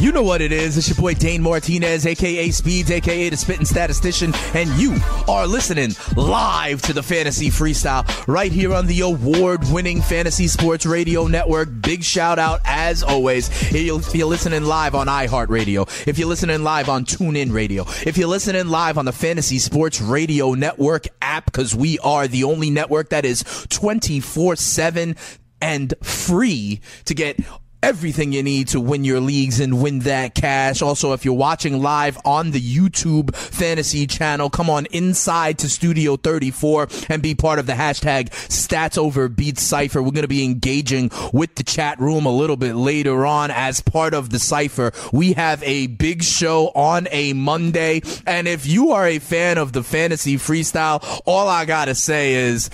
You know what it is. It's your boy Dane Martinez, aka Speeds, aka the Spitting Statistician, and you are listening live to the Fantasy Freestyle right here on the award-winning Fantasy Sports Radio Network. Big shout out as always if you're listening live on iHeartRadio, if you're listening live on TuneIn Radio, if you're listening live on the Fantasy Sports Radio Network app, because we are the only network that is 24/7 and free to get everything you need to win your leagues and win that cash. Also, if you're watching live on the YouTube fantasy channel, come on inside to Studio 34 and be part of the hashtag stats over beats cipher. We're going to be engaging with the chat room a little bit later on as part of the cipher. We have a big show on a Monday. And if you are a fan of the fantasy freestyle, all I got to say is,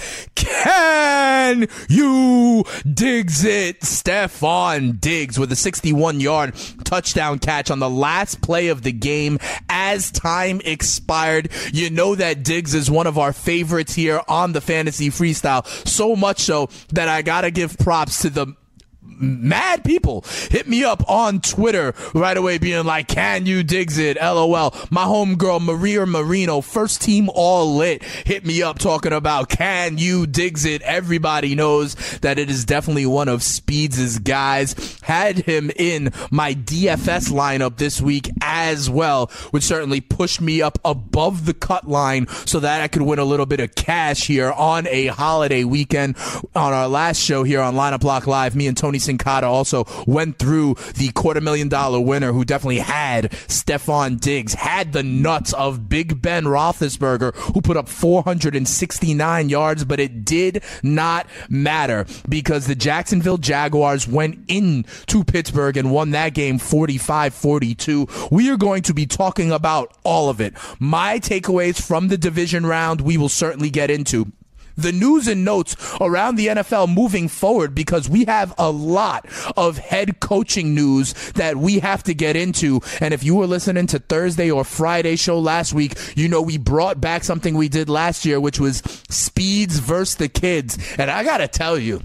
can you digs it? Stefon Diggs with a 61 yard touchdown catch on the last play of the game as time expired. You know that Diggs is one of our favorites here on the fantasy freestyle. So much so that I got to give props to the mad people hit me up on Twitter right away, being like, "Can you digs it?" LOL. My homegirl Maria Marino, first team all lit, hit me up talking about, "Can you digs it?" Everybody knows that it is definitely one of Speeds' guys. Had him in my DFS lineup this week as well, which certainly pushed me up above the cut line so that I could win a little bit of cash here on a holiday weekend. On our last show here on Lineup Block Live, me and Tony Sincata also went through the quarter million dollar winner who definitely had Stefon Diggs, had the nuts of Big Ben Roethlisberger, who put up 469 yards, but it did not matter because the Jacksonville Jaguars went into Pittsburgh and won that game 45 42. We are going to be talking about all of it. My takeaways from the division round, we will certainly get into the news and notes around the NFL moving forward because we have a lot of head coaching news that we have to get into. And if you were listening to Thursday or Friday show last week, you know we brought back something we did last year, which was Speeds versus the Kids. And I got to tell you,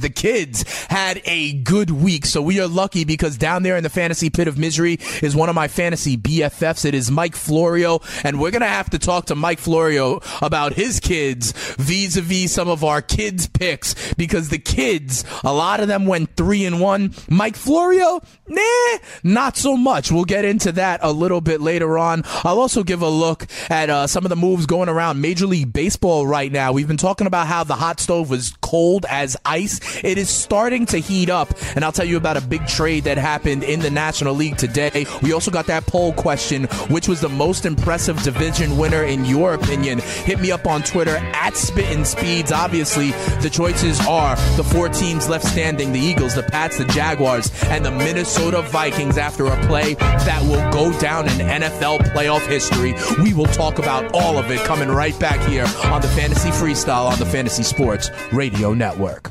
the kids had a good week, so we are lucky because down there in the fantasy pit of misery is one of my fantasy BFFs. It is Mike Florio, and we're gonna have to talk to Mike Florio about his kids vis-a-vis some of our kids' picks because the kids, a lot of them went three and one. Mike Florio, nah, not so much. We'll get into that a little bit later on. I'll also give a look at uh, some of the moves going around Major League Baseball right now. We've been talking about how the hot stove was cold as ice. It is starting to heat up, and I'll tell you about a big trade that happened in the National League today. We also got that poll question, which was the most impressive division winner in your opinion. Hit me up on Twitter at Spittin' Speeds. Obviously, the choices are the four teams left standing: the Eagles, the Pats, the Jaguars, and the Minnesota Vikings. After a play that will go down in NFL playoff history, we will talk about all of it coming right back here on the Fantasy Freestyle on the Fantasy Sports Radio Network.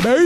Baby,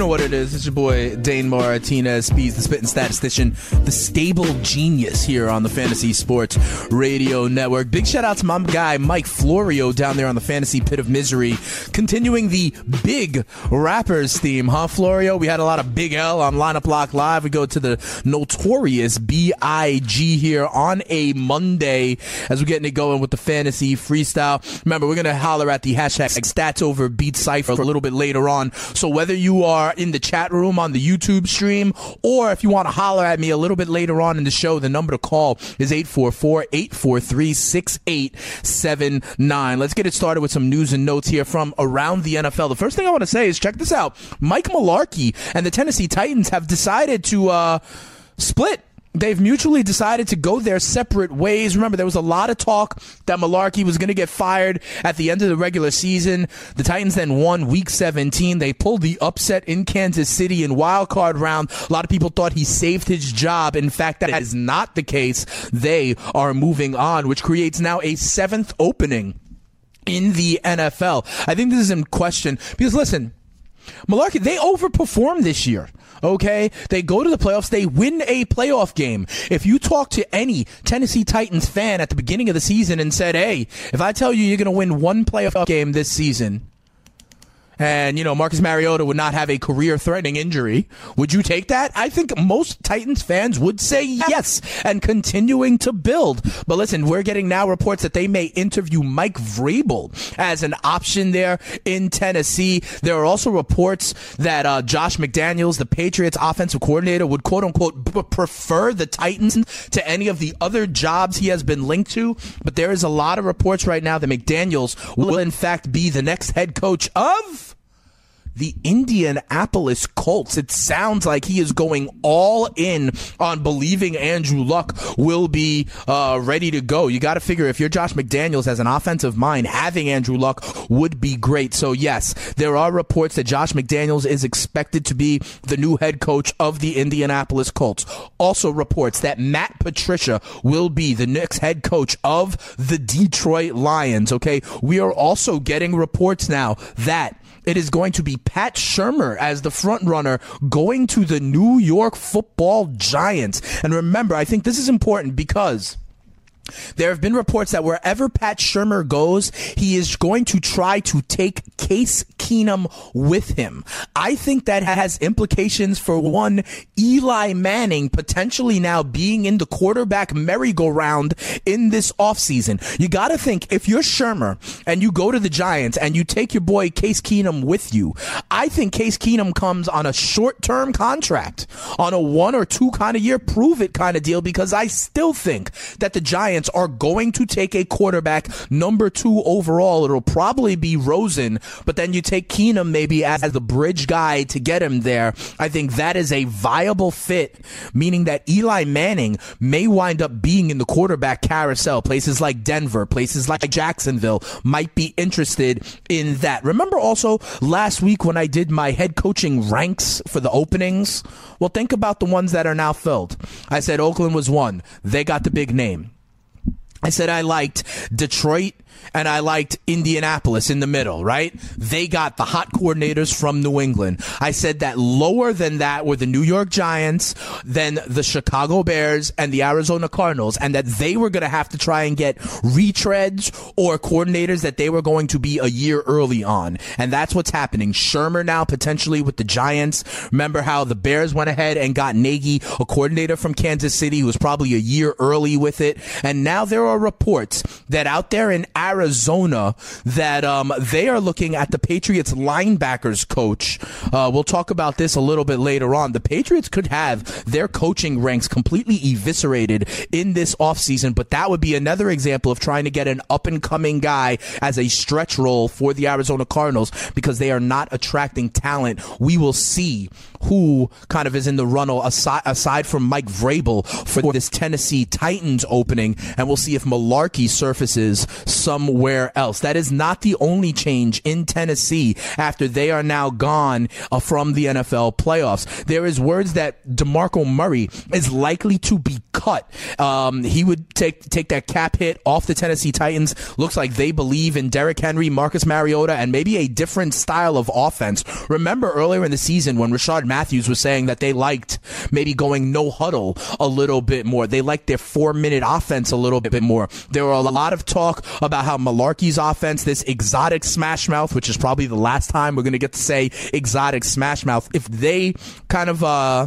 know what it is. It's your boy Dane Martinez, Speeds, the spitting statistician, the stable genius here on the Fantasy Sports Radio Network. Big shout out to my guy Mike Florio down there on the Fantasy Pit of Misery, continuing the big rappers theme, huh, Florio? We had a lot of Big L on Lineup Lock Live. We go to the notorious B.I.G. here on a Monday as we're getting it going with the fantasy freestyle. Remember, we're to holler at the hashtag stats over beat cipher a little bit later on. So whether you are in the chat room on the YouTube stream or if you want to holler at me a little bit later on in the show, the number to call is 844-843-6879. Let's get it started with some news and notes here from around the NFL. The first thing I want to say is check this out. Mike Mularkey and the Tennessee Titans have decided to uh, split they've mutually decided to go their separate ways. Remember, there was a lot of talk that Mularkey was going to get fired at the end of the regular season. The Titans then won week 17. They pulled the upset in Kansas City in wild card round. A lot of people thought he saved his job. In fact, that is not the case. They are moving on, which creates now a seventh opening in the NFL. I think this is in question because listen, Mularkey, they overperformed this year. Okay. They go to the playoffs. They win a playoff game. If you talk to any Tennessee Titans fan at the beginning of the season and said, Hey, if I tell you you're going to win one playoff game this season, and you know Marcus Mariota would not have a career-threatening injury, would you take that? I think most Titans fans would say yes, and continuing to build. But listen, we're getting now reports that they may interview Mike Vrabel as an option there in Tennessee. There are also reports that uh, Josh McDaniels, the Patriots offensive coordinator, would quote unquote b- prefer the Titans to any of the other jobs he has been linked to. But there is a lot of reports right now that McDaniels will in fact be the next head coach of the Indianapolis Colts. It sounds like he is going all in on believing Andrew Luck will be uh, ready to go. You got to figure if you're Josh McDaniels as an offensive mind, having Andrew Luck would be great. So, yes, there are reports that Josh McDaniels is expected to be the new head coach of the Indianapolis Colts. Also, reports that Matt Patricia will be the next head coach of the Detroit Lions. Okay, we are also getting reports now that it is going to be Pat Shurmur as the front runner going to the New York football giants. And remember, I think this is important because there have been reports that wherever Pat Shurmur goes, he is going to try to take Case Keenum with him. I think that has implications for one, Eli Manning potentially now being in the quarterback merry-go-round in this offseason. You got to think if you're Shurmur and you go to the Giants and you take your boy Case Keenum with you, I think Case Keenum comes on a short-term contract, on a one or two kind of year prove it kind of deal because I still think that the Giants Giants are going to take a quarterback number two overall. It'll probably be Rosen, but then you take Keenum maybe as the bridge guy to get him there. I think that is a viable fit, meaning that Eli Manning may wind up being in the quarterback carousel. Places like Denver, places like Jacksonville might be interested in that. Remember also last week when I did my head coaching ranks for the openings? Well, think about the ones that are now filled. I said Oakland was one. They got the big name. I said I liked Detroit and I liked Indianapolis in the middle, right? They got the hot coordinators from New England. I said that lower than that were the New York Giants, then the Chicago Bears and the Arizona Cardinals, and that they were going to have to try and get retreads or coordinators that they were going to be a year early on. And that's what's happening. Shurmur now potentially with the Giants. Remember how the Bears went ahead and got Nagy, a coordinator from Kansas City who was probably a year early with it. And now there are reports that out there in Arizona, Arizona that um, they are looking at the Patriots linebackers coach. Uh, we'll talk about this a little bit later on. The Patriots could have their coaching ranks completely eviscerated in this offseason, but that would be another example of trying to get an up and coming guy as a stretch role for the Arizona Cardinals because they are not attracting talent. We will see who kind of is in the runnel aside, aside from Mike Vrabel for this Tennessee Titans opening, and we'll see if Mularkey surfaces somewhere else. That is not the only change in Tennessee after they are now gone uh, from the NFL playoffs. There is words that DeMarco Murray is likely to be cut. Um, he would take take that cap hit off the Tennessee Titans. Looks like they believe in Derrick Henry, Marcus Mariota, and maybe a different style of offense. Remember earlier in the season when Rishard Matthews was saying that they liked maybe going no huddle a little bit more. They liked their four minute offense a little bit more. There were a lot of talk about how Mularkey's offense, this exotic smash mouth, which is probably the last time we're going to get to say exotic smash mouth, if they kind of, uh,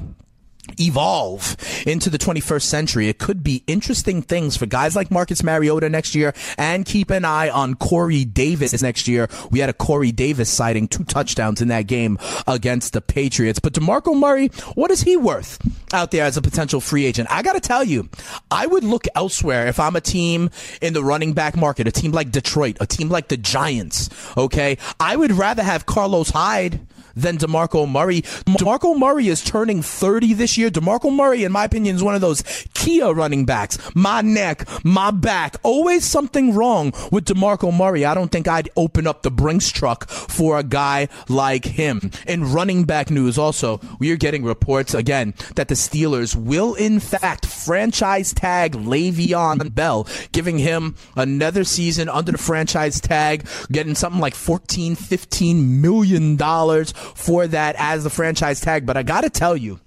evolve into the 21st century. It could be interesting things for guys like Marcus Mariota next year and keep an eye on Corey Davis next year. We had a Corey Davis sighting, two touchdowns in that game against the Patriots. But DeMarco Murray, what is he worth out there as a potential free agent? I got to tell you, I would look elsewhere if I'm a team in the running back market, a team like Detroit, a team like the Giants, okay? I would rather have Carlos Hyde than DeMarco Murray. DeMarco Murray is turning 30 this year. DeMarco Murray, in my opinion, is one of those Kia running backs. My neck, my back. Always something wrong with DeMarco Murray. I don't think I'd open up the Brinks truck for a guy like him. In running back news, also, we are getting reports again that the Steelers will, in fact, franchise tag Le'Veon Bell, giving him another season under the franchise tag, getting something like 14, 15 million dollars for that as the franchise tag. But I got to tell you,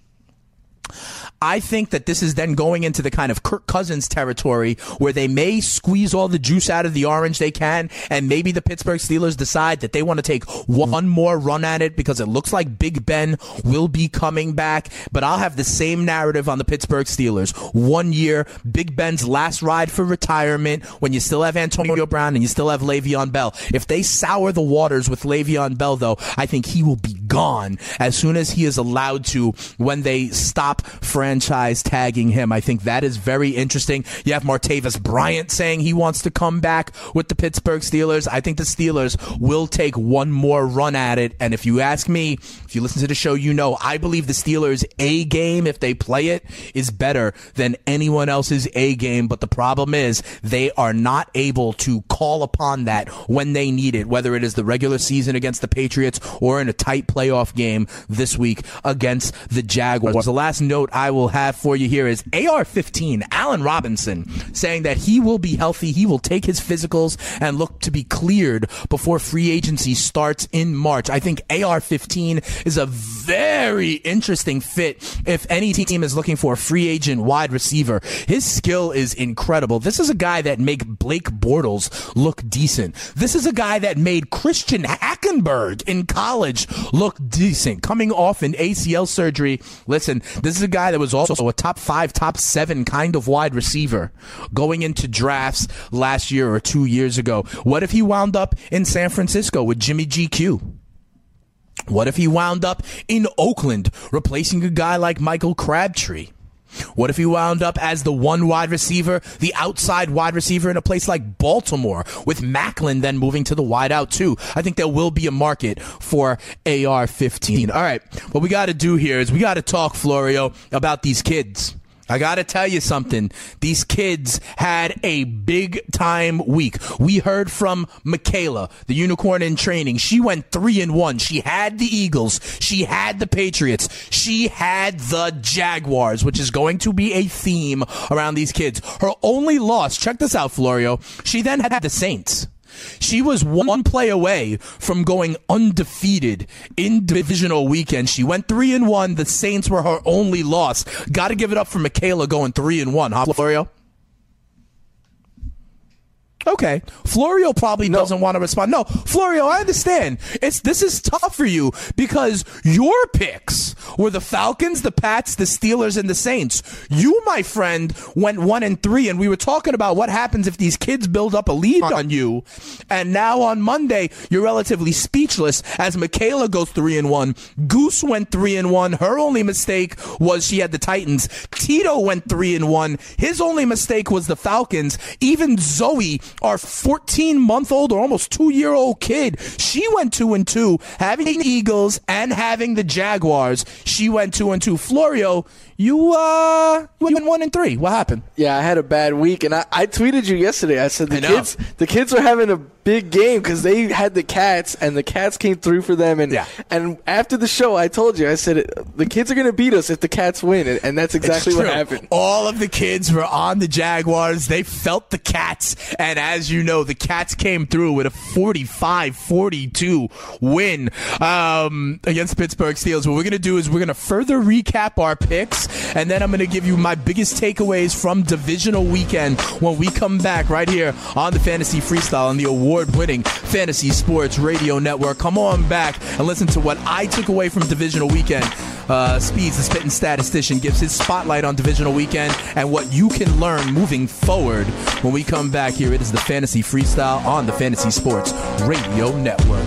I think that this is then going into the kind of Kirk Cousins territory where they may squeeze all the juice out of the orange they can, and maybe the Pittsburgh Steelers decide that they want to take one more run at it because it looks like Big Ben will be coming back. But I'll have the same narrative on the Pittsburgh Steelers. One year, Big Ben's last ride for retirement when you still have Antonio Brown and you still have Le'Veon Bell. If they sour the waters with Le'Veon Bell, though, I think he will be gone as soon as he is allowed to when they stop franchise tagging him. I think that is very interesting. You have Martavis Bryant saying he wants to come back with the Pittsburgh Steelers. I think the Steelers will take one more run at it. And if you ask me, if you listen to the show, you know I believe the Steelers' A game, if they play it, is better than anyone else's A game. But the problem is they are not able to call upon that when they need it, whether it is the regular season against the Patriots or in a tight playoff game this week against the Jaguars. The last note I will have for you here is AR-15, Allen Robinson, saying that he will be healthy. He will take his physicals and look to be cleared before free agency starts in March. I think AR-15 is a very interesting fit if any team is looking for a free agent wide receiver. His skill is incredible. This is a guy that make Blake Bortles look decent. This is a guy that made Christian Hackenberg in college look decent. Coming off an ACL surgery. Listen, this is a guy that was also a top five, top seven kind of wide receiver going into drafts last year or two years ago. What if he wound up in San Francisco with Jimmy GQ? What if he wound up in Oakland replacing a guy like Michael Crabtree? What if he wound up as the one wide receiver, the outside wide receiver in a place like Baltimore, with Maclin then moving to the wide out too? I think there will be a market for AR 15. All right, what we got to do here is we got to talk, Florio, about these kids. I gotta tell you something. These kids had a big time week. We heard from Michaela, the unicorn in training. She went three and one. She had the Eagles. She had the Patriots. She had the Jaguars, which is going to be a theme around these kids. Her only loss, check this out, Florio. She then had the Saints. She was one play away from going undefeated in divisional weekend. She went three and one. The Saints were her only loss. Got to give it up for Michaela going three and one, huh, Florio? Okay. Florio probably no. doesn't want to respond. No, Florio, I understand. It's this is tough for you because your picks were the Falcons, the Pats, the Steelers, and the Saints. You, my friend, went one and three, and we were talking about what happens if these kids build up a lead on you. And now on Monday, you're relatively speechless as Michaela goes three and one. Goose went three and one. Her only mistake was she had the Titans. Tito went three and one. His only mistake was the Falcons. Even Zoe our 14 month old or almost two year old kid. She went two and two, having the Eagles and having the Jaguars. She went two and two. Florio, you uh, you went one and three. What happened? Yeah, I had a bad week, and I, I tweeted you yesterday. I said the I kids the kids are having a big game because they had the cats and the cats came through for them. And Yeah. and after the show, I told you, I said the kids are gonna beat us if the cats win, and, and that's exactly what happened. All of the kids were on the Jaguars. They felt the Cats. And as you know, the Cats came through with a 45 42 win um, against the Pittsburgh Steelers. What we're going to do is we're going to further recap our picks. And then I'm going to give you my biggest takeaways from divisional weekend when we come back right here on the Fantasy Freestyle on the award winning Fantasy Sports Radio Network. Come on back and listen to what I took away from divisional weekend. Uh, Speeds, the spitting statistician, gives his spotlight on divisional weekend and what you can learn moving forward when we come back here. It is the Fantasy Freestyle on the Fantasy Sports Radio Network.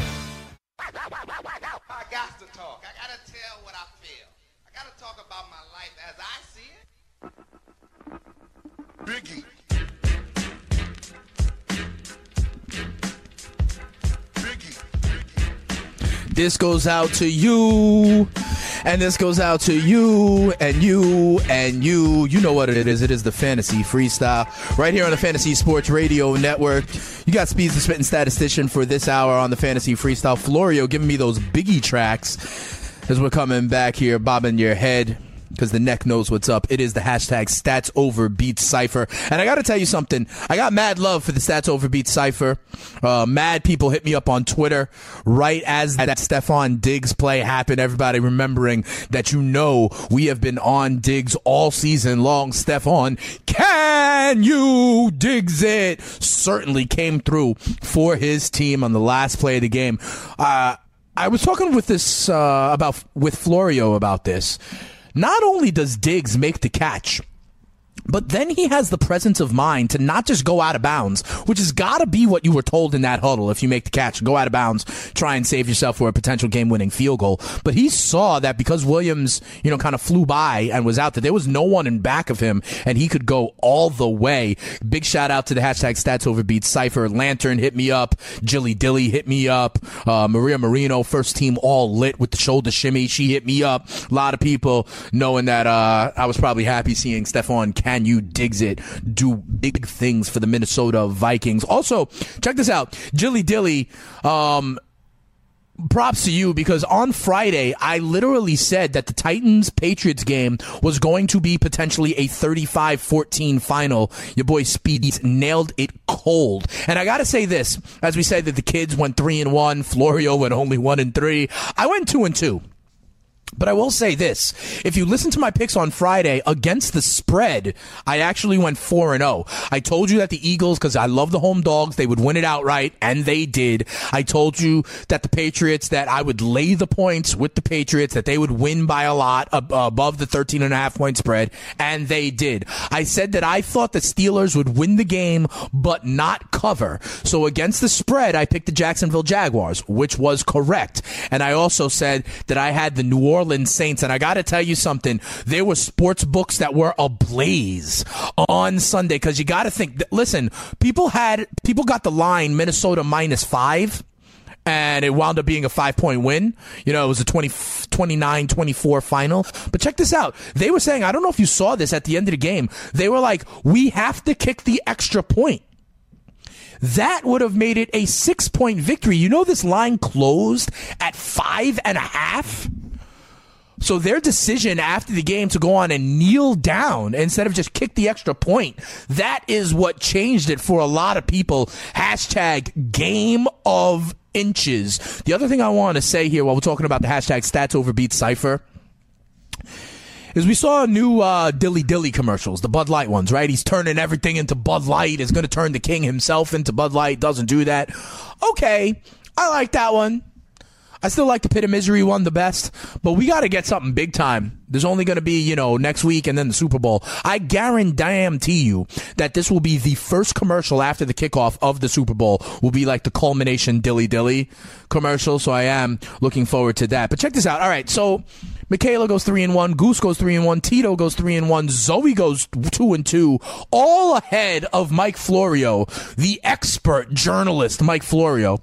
This goes out to you, and this goes out to you, and you, and you. You know what it is. It is the Fantasy Freestyle right here on the Fantasy Sports Radio Network. You got Speeds the Spitting Statistician for this hour on the Fantasy Freestyle. Florio giving me those biggie tracks as we're coming back here, bobbing your head because the neck knows what's up. It is the hashtag stats over beats cipher. And I got to tell you something. I got mad love for the stats over beats cipher. Uh, mad people hit me up on Twitter right as that Stefon Diggs play happened. Everybody remembering that you know we have been on Diggs all season long. Stefon, can you Diggs it? Certainly came through for his team on the last play of the game. Uh, I was talking with this uh, about with Florio about this. Not only does Diggs make the catch, but then he has the presence of mind to not just go out of bounds, which has got to be what you were told in that huddle. If you make the catch, go out of bounds, try and save yourself for a potential game winning field goal. But he saw that because Williams, you know, kind of flew by and was out there, there was no one in back of him and he could go all the way. Big shout out to the hashtag stats over beats Cypher. Lantern hit me up. Jilly Dilly hit me up. Uh, Maria Marino, first team all lit with the shoulder shimmy. She hit me up. A lot of people knowing that, uh, I was probably happy seeing Stefon you digs it do big things for the Minnesota Vikings. Also, check this out. Jilly Dilly, um, props to you because on Friday I literally said that the Titans Patriots game was going to be potentially a 35-14 final. Your boy Speeds nailed it cold. And I got to say this, as we said that the kids went 3 and 1, Florio went only 1 and 3. I went 2 and 2. But I will say this. If you listen to my picks on Friday against the spread, I actually went 4 and 0. I told you that the Eagles cuz I love the home dogs, they would win it outright and they did. I told you that the Patriots that I would lay the points with the Patriots that they would win by a lot ab- above the 13 and a half point spread and they did. I said that I thought the Steelers would win the game but not cover. So against the spread, I picked the Jacksonville Jaguars, which was correct. And I also said that I had the New Orleans Saints. And I got to tell you something. There were sports books that were ablaze on Sunday because you got to think. Listen, people had people got the line Minnesota minus five. And it wound up being a five point win. You know, it was a 20, 29 24 final. But check this out. They were saying, I don't know if you saw this at the end of the game. They were like, we have to kick the extra point. That would have made it a six point victory. You know, this line closed at five and a half. So their decision after the game to go on and kneel down instead of just kick the extra point, that is what changed it for a lot of people. Hashtag game of inches. The other thing I want to say here while we're talking about the hashtag stats over beat cipher is we saw new uh, Dilly Dilly commercials, the Bud Light ones, right? He's turning everything into Bud Light. Is going to turn the king himself into Bud Light. Doesn't do that. Okay, I like that one. I still like the Pit of Misery one the best, but we got to get something big time There's only going to be, you know, next week and then the Super Bowl. I guarantee you that this will be the first commercial after the kickoff of the Super Bowl will be like the culmination dilly dilly commercial. So I am looking forward to that. But check this out. All right. So Michaela goes three and one. Goose goes three and one. Tito goes three and one. Zoe goes two and two. All ahead of Mike Florio, the expert journalist Mike Florio,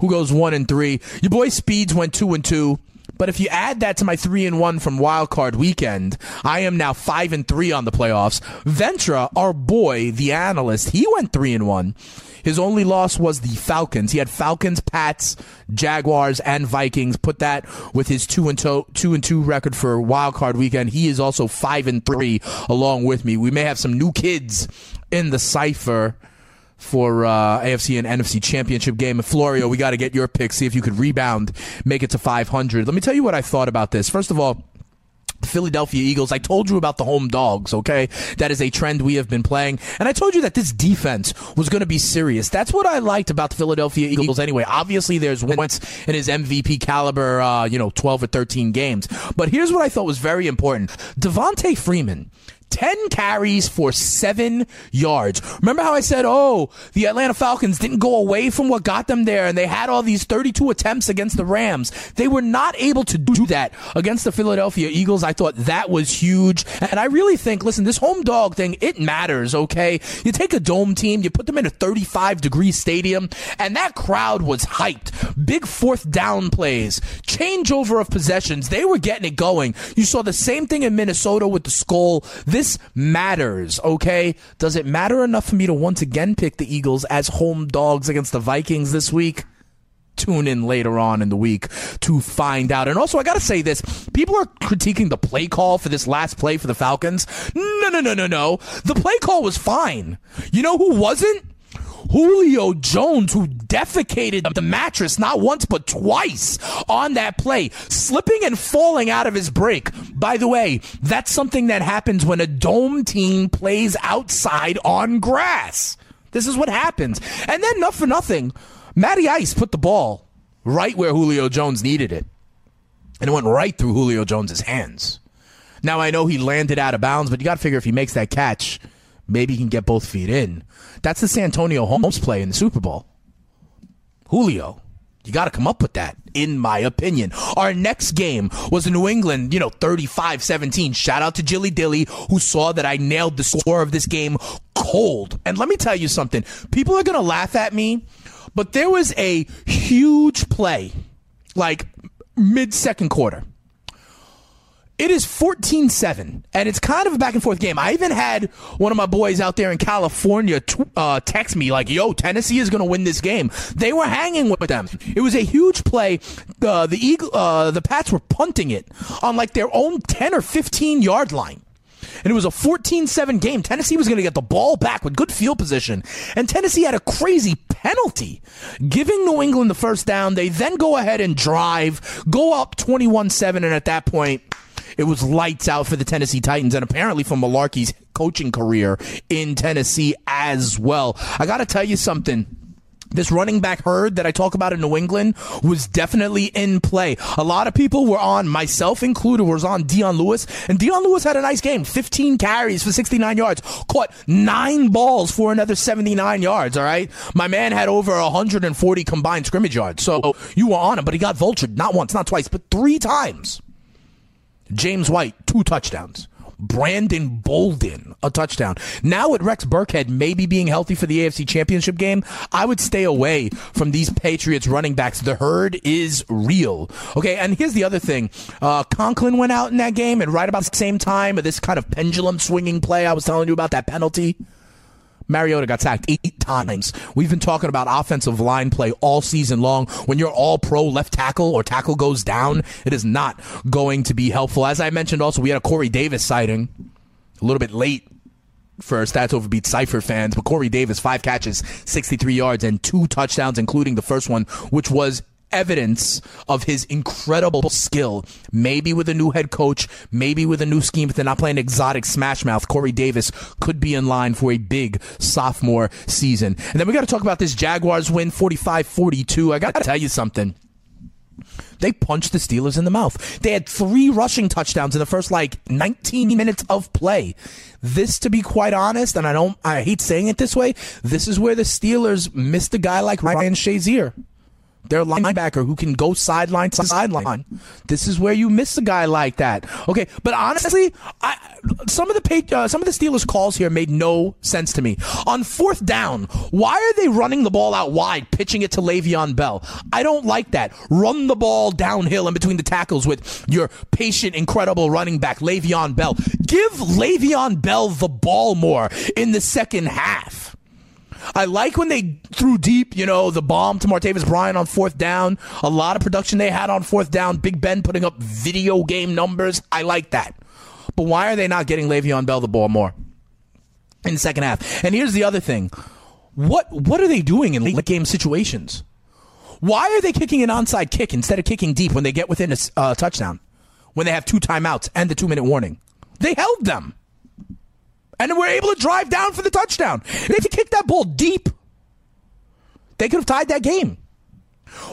who goes one and three. Your boy Speeds went two and two. But if you add that to my three and one from Wild Card Weekend, I am now five and three on the playoffs. Ventra, our boy, the analyst, he went three and one. His only loss was the Falcons. He had Falcons, Pats, Jaguars, and Vikings. Put that with his two and two, two and two record for Wild Card Weekend. He is also five and three along with me. We may have some new kids in the cipher for uh, AFC and NFC championship game. And Florio, we got to get your pick. See if you could rebound, make it to 500. Let me tell you what I thought about this. First of all. Philadelphia Eagles. I told you about the home dogs, okay? That is a trend we have been playing. And I told you that this defense was going to be serious. That's what I liked about the Philadelphia Eagles anyway. Obviously, there's Wentz in his MVP caliber, uh, you know, 12 or 13 games. But here's what I thought was very important Devonta Freeman 10 carries for seven yards. Remember how I said, oh, the Atlanta Falcons didn't go away from what got them there and they had all these 32 attempts against the Rams. They were not able to do that against the Philadelphia Eagles. I thought that was huge. And I really think, listen, this home dog thing, it matters, okay? You take a dome team, you put them in a 35 degree stadium, and that crowd was hyped. Big fourth down plays, changeover of possessions. They were getting it going. You saw the same thing in Minnesota with the skull. This this matters, okay? Does it matter enough for me to once again pick the Eagles as home dogs against the Vikings this week? Tune in later on in the week to find out. And also, I got to say this people are critiquing the play call for this last play for the Falcons. No, no, no, no, no. The play call was fine. You know who wasn't? Julio Jones, who defecated the mattress not once but twice on that play, slipping and falling out of his break. By the way, that's something that happens when a dome team plays outside on grass. This is what happens. And then, not for nothing, Matty Ice put the ball right where Julio Jones needed it. And it went right through Julio Jones's hands. Now, I know he landed out of bounds, but you got to figure if he makes that catch, maybe he can get both feet in. That's the Santonio Holmes play in the Super Bowl. Julio. You got to come up with that, in my opinion. Our next game was New England, you know, 35 17. Shout out to Jilly Dilly, who saw that I nailed the score of this game cold. And let me tell you something people are going to laugh at me, but there was a huge play, like mid second quarter. It is 14 7, and it's kind of a back and forth game. I even had one of my boys out there in California t- uh, text me, like, yo, Tennessee is going to win this game. They were hanging with them. It was a huge play. Uh, the Eagle, uh, the Pats were punting it on like their own 10 or 15 yard line. And it was a 14 7 game. Tennessee was going to get the ball back with good field position. And Tennessee had a crazy penalty, giving New England the first down. They then go ahead and drive, go up 21 7. And at that point, it was lights out for the Tennessee Titans and apparently for Mularkey's coaching career in Tennessee as well. I got to tell you something this running back herd that I talk about in New England was definitely in play. A lot of people were on, myself included, was on Dion Lewis, and Dion Lewis had a nice game. 15 carries for 69 yards, caught nine balls for another 79 yards, all right? My man had over 140 combined scrimmage yards, so you were on him, but he got vultured not once, not twice, but three times. James White, two touchdowns. Brandon Bolden, a touchdown. Now with Rex Burkhead maybe being healthy for the AFC Championship game, I would stay away from these Patriots running backs. The herd is real. Okay, and here's the other thing. Uh, Conklin went out in that game, and right about the same time this kind of pendulum swinging play I was telling you about, that penalty. Mariota got sacked eight times. We've been talking about offensive line play all season long. When you're all pro left tackle or tackle goes down, it is not going to be helpful. As I mentioned also, we had a Corey Davis sighting a little bit late for Stats Overbeat Cypher fans, but Corey Davis, five catches, 63 yards, and two touchdowns, including the first one, which was evidence of his incredible skill. Maybe with a new head coach, maybe with a new scheme, if they're not playing exotic smash mouth, Corey Davis could be in line for a big sophomore season. And then we got to talk about this Jaguars win 45 42. I got to tell you something. They punched the Steelers in the mouth. They had three rushing touchdowns in the first like 19 minutes of play. This, to be quite honest, and I don't, I hate saying it this way, this is where the Steelers missed a guy like Ryan Shazier. Their linebacker who can go sideline to sideline. This is where you miss a guy like that. Okay, but honestly, I, some of the uh, some of the Steelers calls here made no sense to me. On fourth down, why are they running the ball out wide, pitching it to Le'Veon Bell? I don't like that. Run the ball downhill in between the tackles with your patient, incredible running back Le'Veon Bell. Give Le'Veon Bell the ball more in the second half. I like when they threw deep, you know, the bomb to Martavis Bryant on fourth down. A lot of production they had on fourth down. Big Ben putting up video game numbers. I like that. But why are they not getting Le'Veon Bell the ball more in the second half? And here's the other thing. What what are they doing in late game situations? Why are they kicking an onside kick instead of kicking deep when they get within a uh, touchdown? When they have two timeouts and the two minute warning? They held them and were able to drive down for the touchdown. And if you kick that ball deep, they could have tied that game.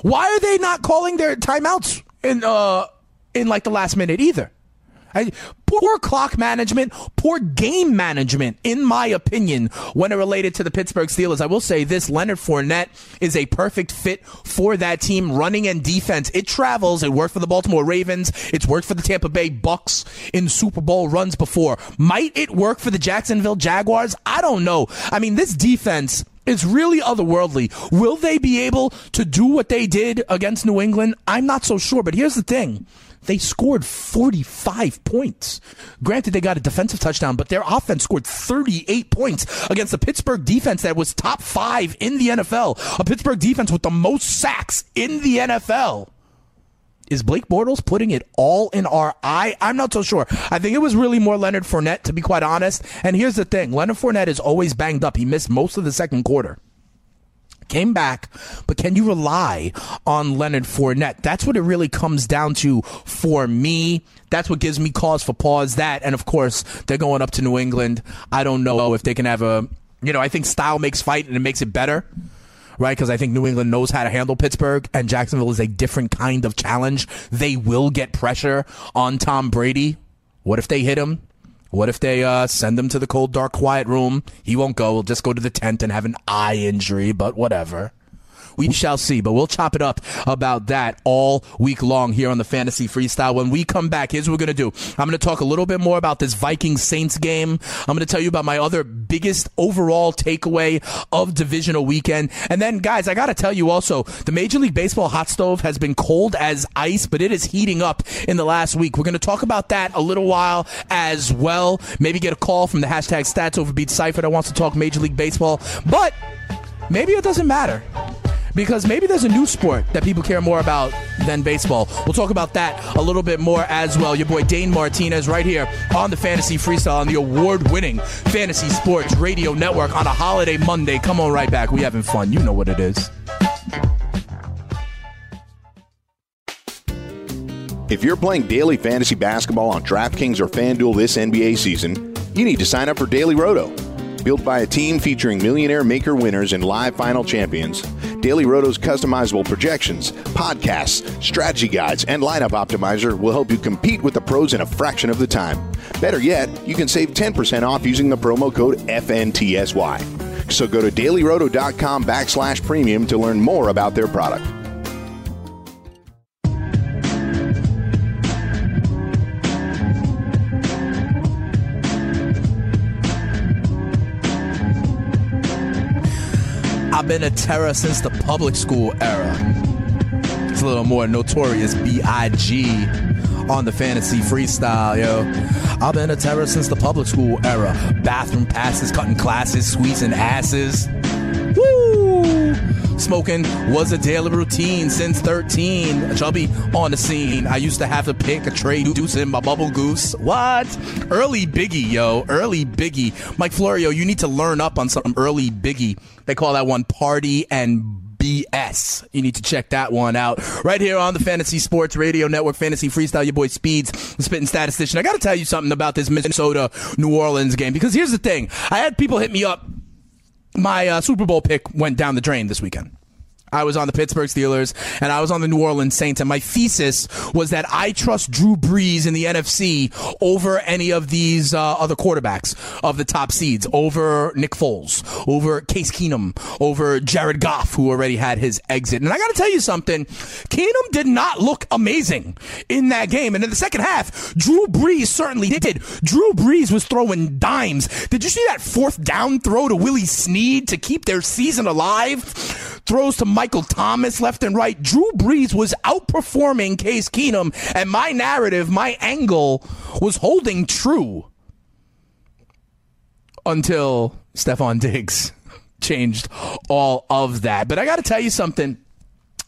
Why are they not calling their timeouts in uh in like the last minute either? I, poor clock management, poor game management, in my opinion, when it related to the Pittsburgh Steelers. I will say this Leonard Fournette is a perfect fit for that team, running and defense. It travels. It worked for the Baltimore Ravens. It's worked for the Tampa Bay Bucks in Super Bowl runs before. Might it work for the Jacksonville Jaguars? I don't know. I mean, this defense is really otherworldly. Will they be able to do what they did against New England? I'm not so sure, but here's the thing. They scored 45 points. Granted, they got a defensive touchdown, but their offense scored 38 points against the Pittsburgh defense that was top five in the NFL. A Pittsburgh defense with the most sacks in the NFL. Is Blake Bortles putting it all in our eye? I'm not so sure. I think it was really more Leonard Fournette, to be quite honest. And here's the thing Leonard Fournette is always banged up. He missed most of the second quarter came back, but can you rely on Leonard Fournette? That's what it really comes down to for me. That's what gives me cause for pause. That, and of course, they're going up to New England. I don't know if they can have a, you know, I think style makes fight and it makes it better. Right, because I think New England knows how to handle Pittsburgh, and Jacksonville is a different kind of challenge. They will get pressure on Tom Brady. What if they hit him? What if they uh, send him to the cold, dark, quiet room? He won't go. He'll just go to the tent and have an eye injury, but whatever. We shall see, but we'll chop it up about that all week long here on the Fantasy Freestyle. When we come back, here's what we're going to do. I'm going to talk a little bit more about this Vikings Saints game. I'm going to tell you about my other biggest overall takeaway of divisional weekend. And then, guys, I got to tell you also, the Major League Baseball hot stove has been cold as ice, but it is heating up in the last week. We're going to talk about that a little while as well. Maybe get a call from the hashtag stats overbeat cipher that wants to talk Major League Baseball. But maybe it doesn't matter because maybe there's a new sport that people care more about than baseball. We'll talk about that a little bit more as well. Your boy Dane Martinez right here on the Fantasy Freestyle on the award-winning Fantasy Sports Radio Network on a holiday Monday. Come on right back. We having fun. You know what it is. If you're playing daily fantasy basketball on DraftKings or FanDuel this NBA season, you need to sign up for Daily Roto. Built by a team featuring millionaire maker winners and live final champions, Daily Roto's customizable projections, podcasts, strategy guides, and lineup optimizer will help you compete with the pros in a fraction of the time. Better yet, you can save 10% off using the promo code FNTSY. So go to dailyroto.com backslash premium to learn more about their product. I've been a terror since the public school era. It's a little more notorious B.I.G. on the fantasy freestyle, yo. I've been a terror since the public school era. Bathroom passes, cutting classes, squeezing asses. Smoking was a daily routine since 13. Chubby on the scene. I used to have to pick a tray deuce in my bubble goose. What? Early Biggie, yo. Early Biggie. Mike Florio, you need to learn up on some early Biggie. They call that one party and BS. You need to check that one out right here on the Fantasy Sports Radio Network, Fantasy Freestyle. Your boy Speeds, the spitting statistician. I got to tell you something about this Minnesota New Orleans game because here's the thing: I had people hit me up my uh, Super Bowl pick went down the drain this weekend. I was on the Pittsburgh Steelers and I was on the New Orleans Saints. And my thesis was that I trust Drew Brees in the NFC over any of these uh, other quarterbacks of the top seeds, over Nick Foles, over Case Keenum, over Jared Goff, who already had his exit. And I got to tell you something Keenum did not look amazing in that game. And in the second half, Drew Brees certainly did. Drew Brees was throwing dimes. Did you see that fourth down throw to Willie Snead to keep their season alive? Throws to Michael Thomas left and right. Drew Brees was outperforming Case Keenum, and my narrative, my angle was holding true until Stefon Diggs changed all of that. But I got to tell you something.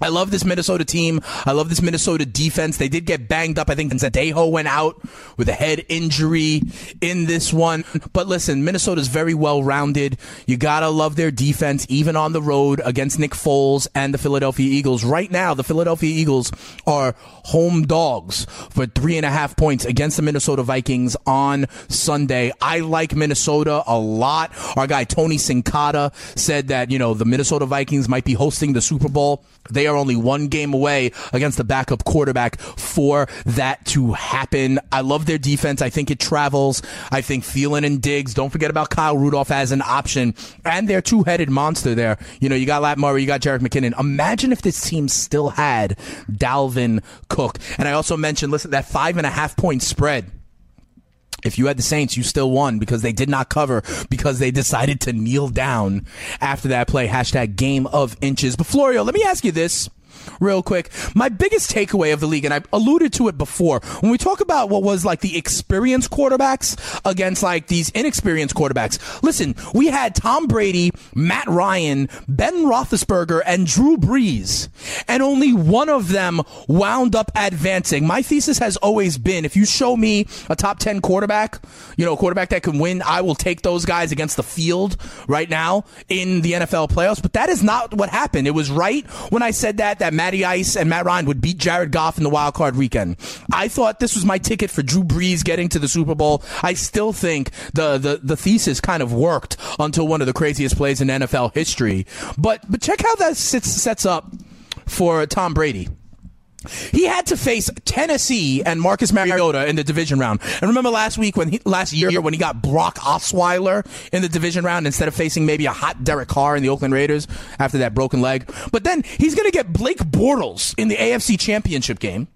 I love this Minnesota team. I love this Minnesota defense. They did get banged up. I think Zadejo went out with a head injury in this one. But listen, Minnesota's very well rounded. You gotta love their defense, even on the road against Nick Foles and the Philadelphia Eagles. Right now, the Philadelphia Eagles are home dogs for three and a half points against the Minnesota Vikings on Sunday. I like Minnesota a lot. Our guy Tony Sincata said that, you know, the Minnesota Vikings might be hosting the Super Bowl. They are only one game away against the backup quarterback for that to happen. I love their defense. I think it travels. I think Thielen and Diggs. Don't forget about Kyle Rudolph as an option and their two-headed monster there. You know, you got Lat Murray, you got Jerick McKinnon. Imagine if this team still had Dalvin Cook. And I also mentioned, listen, that five and a half point spread if you had the Saints, you still won because they did not cover because they decided to kneel down after that play. Hashtag game of inches. But Florio, let me ask you this real quick. My biggest takeaway of the league, and I alluded to it before, when we talk about what was like the experienced quarterbacks against like these inexperienced quarterbacks. Listen, we had Tom Brady, Matt Ryan, Ben Roethlisberger, and Drew Brees, and only one of them wound up advancing. My thesis has always been: if you show me a top ten quarterback, you know, a quarterback that can win, I will take those guys against the field right now in the NFL playoffs. But that is not what happened. It was right when I said that that Matty Ice and Matt Ryan would beat Jared Goff in the wild card weekend. I thought this was my ticket for Drew Brees getting to the Super Bowl. I still think the the, the thesis kind of worked until one of the craziest plays in NFL history. But but check how that sits, sets up for Tom Brady. He had to face Tennessee and Marcus Mariota in the division round. And remember last week when he, last year when he got Brock Osweiler in the division round instead of facing maybe a hot Derek Carr in the Oakland Raiders after that broken leg. But then he's going to get Blake Bortles in the AFC Championship game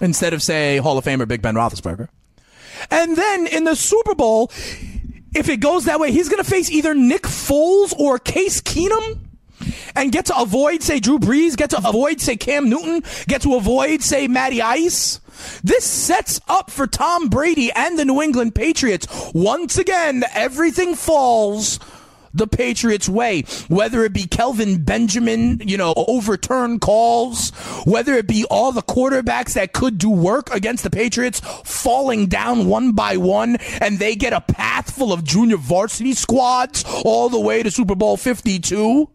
instead of say Hall of Famer Big Ben Roethlisberger. And then in the Super Bowl, if it goes that way, he's going to face either Nick Foles or Case Keenum and get to avoid, say, Drew Brees, get to avoid, say, Cam Newton, get to avoid, say, Matty Ice. This sets up for Tom Brady and the New England Patriots. Once again, everything falls the Patriots way, whether it be Kelvin Benjamin, you know, overturn calls, whether it be all the quarterbacks that could do work against the Patriots falling down one by one and they get a path full of junior varsity squads all the way to Super Bowl 52.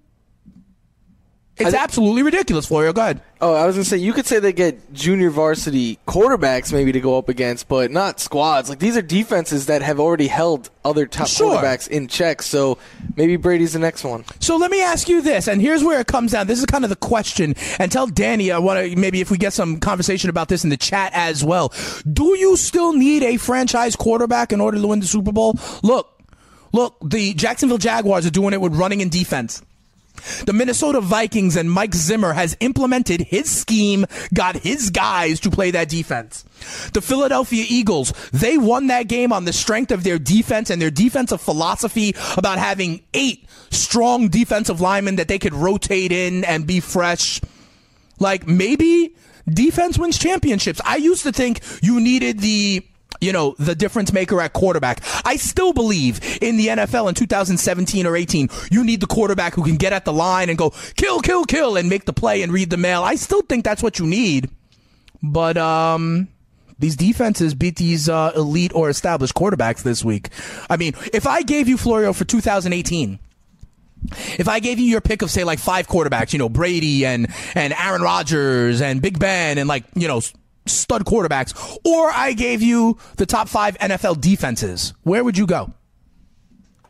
It's absolutely ridiculous, Florio. Go ahead. Oh, I was gonna say you could say they get junior varsity quarterbacks maybe to go up against, but not squads. Like these are defenses that have already held other top Sure. quarterbacks in check. So maybe Brady's the next one. So let me ask you this, and here's where it comes down. This is kind of the question, and tell Danny. I want to maybe if we get some conversation about this in the chat as well. Do you still need a franchise quarterback in order to win the Super Bowl? Look, look, the Jacksonville Jaguars are doing it with running and defense. The Minnesota Vikings and Mike Zimmer has implemented his scheme, got his guys to play that defense. The Philadelphia Eagles, they won that game on the strength of their defense and their defensive philosophy about having eight strong defensive linemen that they could rotate in and be fresh. Like maybe defense wins championships. I used to think you needed the you know, the difference maker at quarterback. I still believe in the NFL in 2017 or 18, you need the quarterback who can get at the line and go kill, kill, kill and make the play and read the mail. I still think that's what you need. But um these defenses beat these uh, elite or established quarterbacks this week. I mean, if I gave you Florio for 2018, if I gave you your pick of say like five quarterbacks, you know, Brady and and Aaron Rodgers and Big Ben and like, you know, stud quarterbacks, or I gave you the top 5 NFL defenses, where would you go?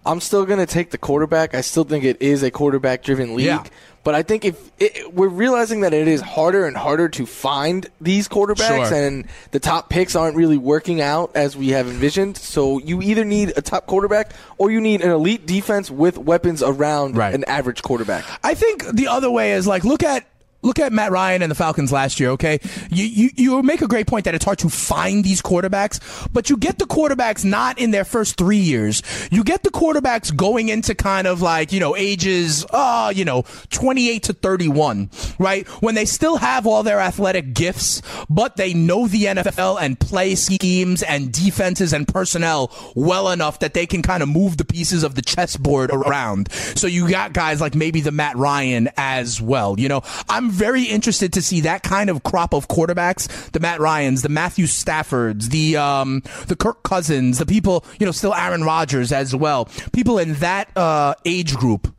I'm still going to take the quarterback. I still think it is a quarterback driven league. Yeah. But I think if it, we're realizing that it is harder and harder to find these quarterbacks, Sure. and the top picks aren't really working out as we have envisioned. So you either need a top quarterback or you need an elite defense with weapons around Right. an average quarterback. I think the other way is like look at look at Matt Ryan and the Falcons last year. Okay, you you you make a great point that it's hard to find these quarterbacks, but you get the quarterbacks not in their first three years. You get the quarterbacks going into kind of like you know ages, uh, you know, twenty eight to thirty one, right? When they still have all their athletic gifts, but they know the NFL and play schemes and defenses and personnel well enough that they can kind of move the pieces of the chessboard around. So you got guys like maybe the Matt Ryan as well. You know, I'm very interested to see that kind of crop of quarterbacks, the Matt Ryans, the Matthew Staffords, the um, the Kirk Cousins, the people, you know, still Aaron Rodgers as well. People in that uh, age group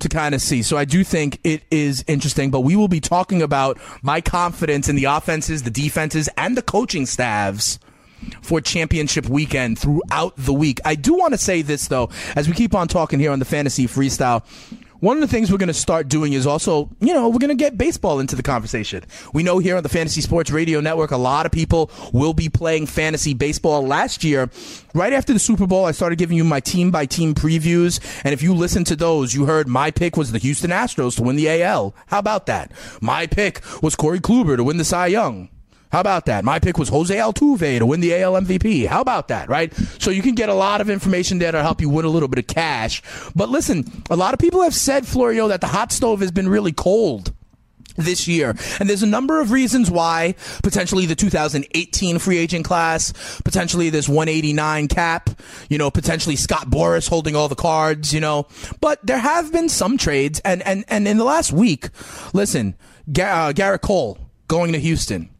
to kind of see. So I do think it is interesting, but we will be talking about my confidence in the offenses, the defenses, and the coaching staffs for championship weekend throughout the week. I do want to say this though, as we keep on talking here on the fantasy freestyle. One of the things we're going to start doing is also, you know, we're going to get baseball into the conversation. We know here on the Fantasy Sports Radio Network, a lot of people will be playing fantasy baseball. Last year, right after the Super Bowl, I started giving you my team by team previews. And if you listen to those, you heard my pick was the Houston Astros to win the AL. How about that? My pick was Corey Kluber to win the Cy Young. How about that? My pick was Jose Altuve to win the AL MVP. How about that, right? So you can get a lot of information there to help you win a little bit of cash. But listen, a lot of people have said, Florio, that the hot stove has been really cold this year. And there's a number of reasons why potentially the 2018 free agent class, potentially this 189 cap, you know, potentially Scott Boras holding all the cards, you know. But there have been some trades and and and in the last week, listen, Ga- uh, Gerrit Cole going to Houston.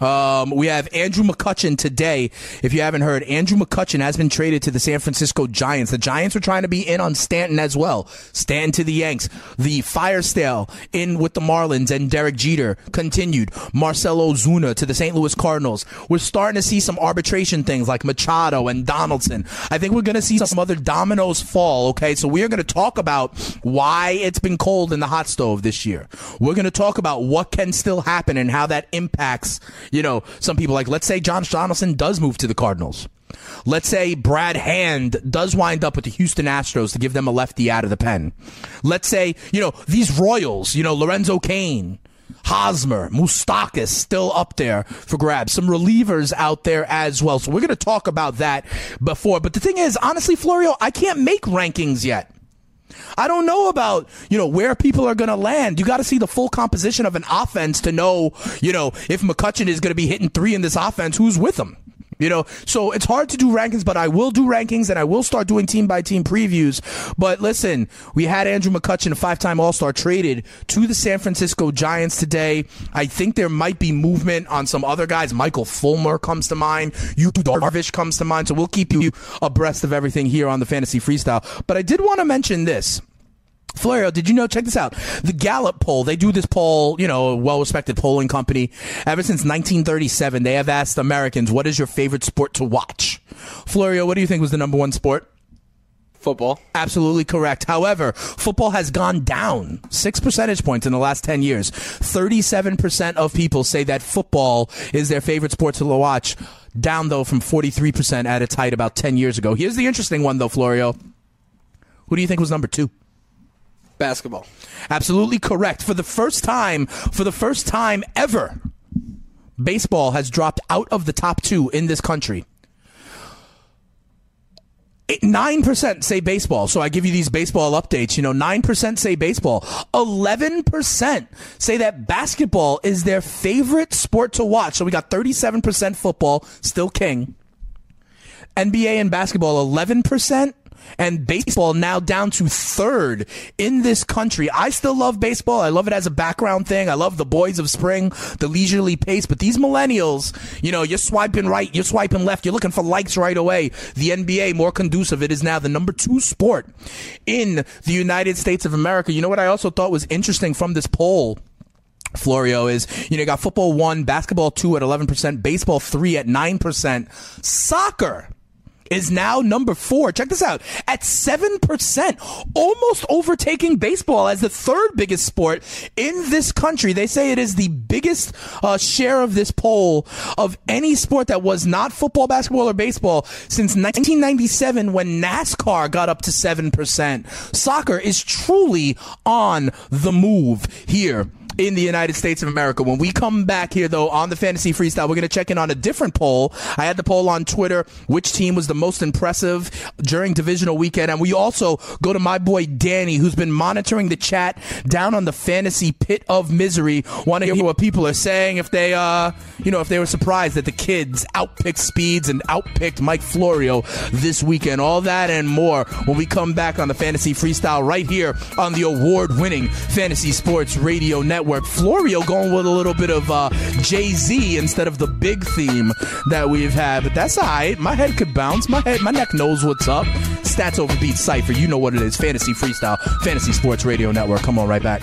Um, we have Andrew McCutchen today. If you haven't heard, Andrew McCutchen has been traded to the San Francisco Giants. The Giants were trying to be in on Stanton as well. Stanton to the Yanks. The fire sale in with the Marlins and Derek Jeter continued. Marcell Ozuna to the St. Louis Cardinals. We're starting to see some arbitration things like Machado and Donaldson. I think we're going to see some other dominoes fall. Okay, so we are going to talk about why it's been cold in the hot stove this year. We're going to talk about what can still happen and how that impacts you know, some people like, let's say John Donaldson does move to the Cardinals. Let's say Brad Hand does wind up with the Houston Astros to give them a lefty out of the pen. Let's say, you know, these Royals, you know, Lorenzo Cain, Hosmer, Moustakas still up there for grabs. Some relievers out there as well. So we're going to talk about that before. But the thing is, honestly, Florio, I can't make rankings yet. I don't know about, you know, where people are going to land. You got to see the full composition of an offense to know, you know, if McCutchen is going to be hitting three in this offense, who's with him? You know, so it's hard to do rankings, but I will do rankings and I will start doing team by team previews. But listen, we had Andrew McCutchen, a five time All Star, traded to the San Francisco Giants today. I think there might be movement on some other guys. Michael Fulmer comes to mind. Yu Darvish comes to mind. So we'll keep you abreast of everything here on the Fantasy Freestyle. But I did want to mention this. Florio, did you know? Check this out. The Gallup poll, they do this poll, you know, a well respected polling company. Ever since 1937, they have asked Americans, what is your favorite sport to watch? Florio, what do you think was the number one sport? Football. Absolutely correct. However, football has gone down six percentage points in the last 10 years. 37% of people say that football is their favorite sport to watch. Down, though, from 43% at its height about 10 years ago. Here's the interesting one, though, Florio. Who do you think was number two? Basketball. Absolutely correct. For the first time, for the first time ever, baseball has dropped out of the top two in this country. Nine percent say baseball. So I give you these baseball updates. You know, nine percent say baseball. Eleven percent say that basketball is their favorite sport to watch. So we got thirty-seven percent football, still king. NBA and basketball, eleven percent and baseball now down to third in this country. I still love baseball. I love it as a background thing. I love the boys of spring, the leisurely pace. But these millennials, you know, you're swiping right, you're swiping left, you're looking for likes right away. The NBA, more conducive. It is now the number two sport in the United States of America. You know what I also thought was interesting from this poll? Florio is, you know, you got football one, basketball two at 11%, baseball three at 9%, soccer is now number four. Check this out at 7%, almost overtaking baseball as the third biggest sport in this country. They say it is the biggest uh, share of this poll of any sport that was not football, basketball, or baseball since 1997 when NASCAR got up to 7%. Soccer is truly on the move here in the United States of America. When we come back here, though, on the Fantasy Freestyle, we're going to check in on a different poll. I had the poll on Twitter, which team was the most impressive during divisional weekend. And we also go to my boy Danny, who's been monitoring the chat down on the fantasy pit of misery. Want to hear what people are saying if they, uh, you know, if they were surprised that the kids outpicked Speeds and outpicked Mike Florio this weekend. All that and more when we come back on the Fantasy Freestyle right here on the award winning Fantasy Sports Radio Network. Florio going with a little bit of uh, Jay Z instead of the big theme that we've had, but that's all right. My head could bounce. My head, my neck knows what's up. Stats over beat cipher. You know what it is. Fantasy Freestyle, Fantasy Sports Radio Network. Come on, right back.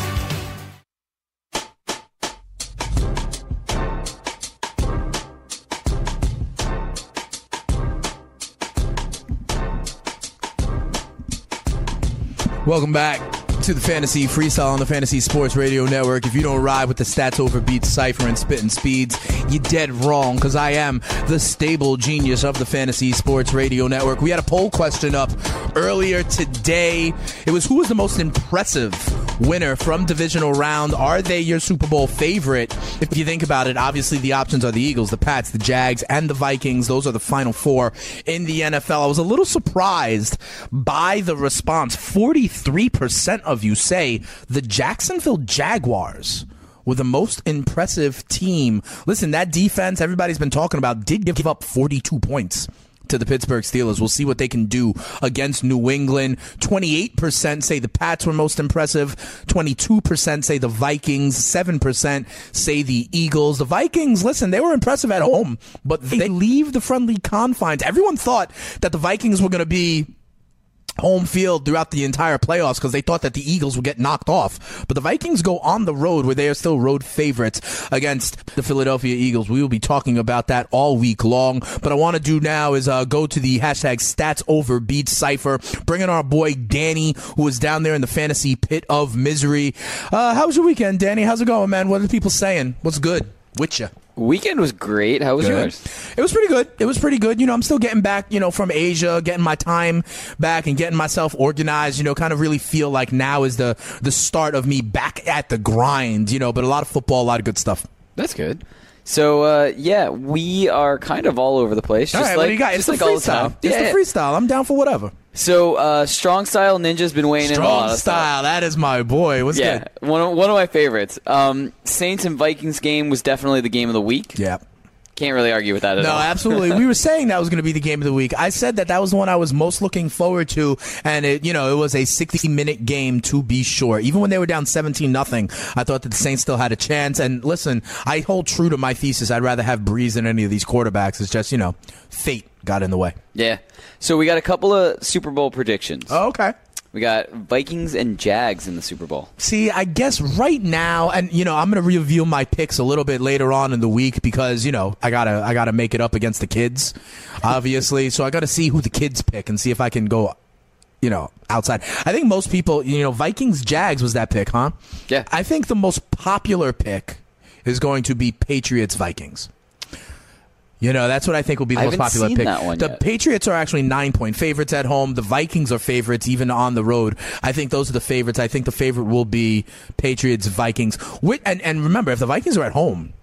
Welcome back to the Fantasy Freestyle on the Fantasy Sports Radio Network. If you don't ride with the stats over beats, cipher, and spitting speeds, you're dead wrong because I am the stable genius of the Fantasy Sports Radio Network. We had a poll question up earlier today. It was who was the most impressive winner from divisional round? Are they your Super Bowl favorite? If you think about it, obviously the options are the Eagles, the Pats, the Jags, and the Vikings. Those are the final four in the NFL. I was a little surprised by the response. 43% of you say the Jacksonville Jaguars were the most impressive team. Listen, that defense everybody's been talking about did give up 42 points to the Pittsburgh Steelers. We'll see what they can do against New England. 28% say the Pats were most impressive. 22% say the Vikings. 7% say the Eagles. The Vikings, listen, they were impressive at home, but they leave the friendly confines. Everyone thought that the Vikings were going to be home field throughout the entire playoffs because they thought that the Eagles would get knocked off. But the Vikings go on the road where they are still road favorites against the Philadelphia Eagles. We will be talking about that all week long. But I want to do now is uh, go to the hashtag stats over beats cipher, bring in our boy Danny, who is down there in the fantasy pit of misery. Uh, how was your weekend, Danny? How's it going, man? What are people saying? What's good with you? Weekend was great. How was Good. yours? It was pretty good. It was pretty good. You know, I'm still getting back, you know, from Asia, getting my time back and getting myself organized, you know, kind of really feel like now is the the start of me back at the grind, you know, but a lot of football, a lot of good stuff. That's good. So uh, yeah, we are kind of all over the place. Just right, like, what do you got? It's just the like all the freestyle. time. It's Yeah. the freestyle. I'm down for whatever. So uh, strong style ninja's been weighing in Strong style. That is my boy. What's Yeah, good? one of, one of my favorites. Um, Saints and Vikings game was definitely the game of the week. Yeah. Can't really argue with that at No, all. absolutely. we were saying that was going to be the game of the week. I said that that was the one I was most looking forward to, and it, you know, it was a 60 minute game to be sure. Even when they were down 17 nothing, I thought that the Saints still had a chance. And listen, I hold true to my thesis. I'd rather have Brees than any of these quarterbacks. It's just you know, fate got in the way. Yeah. So we got a couple of Super Bowl predictions. Oh, okay. We got Vikings and Jags in the Super Bowl. See, I guess right now, and you know, I'm gonna review my picks a little bit later on in the week because you know I gotta I gotta make it up against the kids, obviously. so I gotta see who the kids pick and see if I can go, you know, outside. I think most people, you know, Vikings Jags was that pick, huh? Yeah. I think the most popular pick is going to be Patriots Vikings. You know, that's what I think will be the I most popular pick. the yet. Patriots are actually nine point favorites at home. The Vikings are favorites even on the road. I think those are the favorites. I think the favorite will be Patriots Vikings. And and remember, if the Vikings are at home,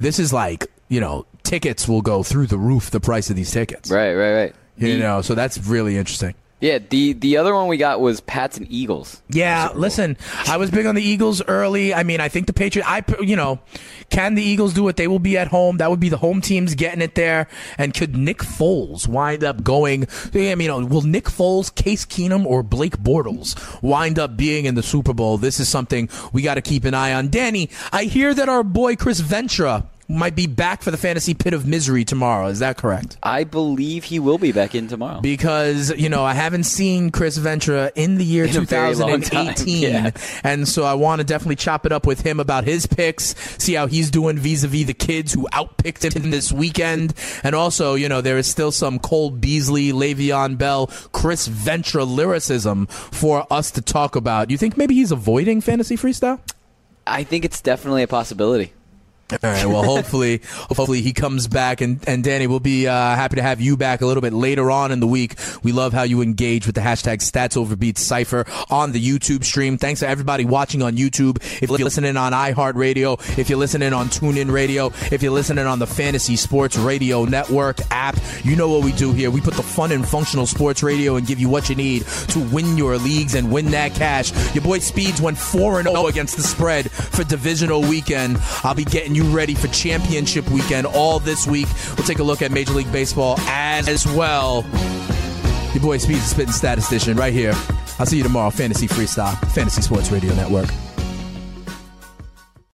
this is like you know tickets will go through the roof. The price of these tickets, Right, right, right. You know, so that's really interesting. Yeah, the the other one we got was Pats and Eagles. Yeah, listen, I was big on the Eagles early. I mean, I think the Patriots. I, you know, can the Eagles do it? They will be at home. That would be the home teams getting it there. And could Nick Foles wind up going? I mean, you know, will Nick Foles, Case Keenum, or Blake Bortles wind up being in the Super Bowl? This is something we got to keep an eye on. Danny, I hear that our boy Chris Ventura might be back for the fantasy pit of misery tomorrow. Is that correct? I believe he will be back in tomorrow. Because, you know, I haven't seen Chris Ventura in the year In a very long 2018. yeah. And so I want to definitely chop it up with him about his picks, see how he's doing vis a vis the kids who outpicked him this weekend. And also, you know, there is still some Cole Beasley, Le'Veon Bell, Chris Ventura lyricism for us to talk about. You think maybe he's avoiding fantasy freestyle? I think it's definitely a possibility. All right. Well, hopefully, hopefully he comes back, and and Danny, we'll be uh, happy to have you back a little bit later on in the week. We love how you engage with the hashtag Stats Over Beats Cipher on the YouTube stream. Thanks to everybody watching on YouTube. If you're listening on iHeartRadio, if you're listening on TuneIn Radio, if you're listening on the Fantasy Sports Radio Network app, you know what we do here. We put the fun and functional sports radio and give you what you need to win your leagues and win that cash. Your boy Speeds went four and zero against the spread for divisional weekend. I'll be getting you ready for championship weekend all this week. We'll take a look at Major League Baseball as well. Your boy Speeds, spitting statistician, right here. I'll see you tomorrow. Fantasy Freestyle, Fantasy Sports Radio Network.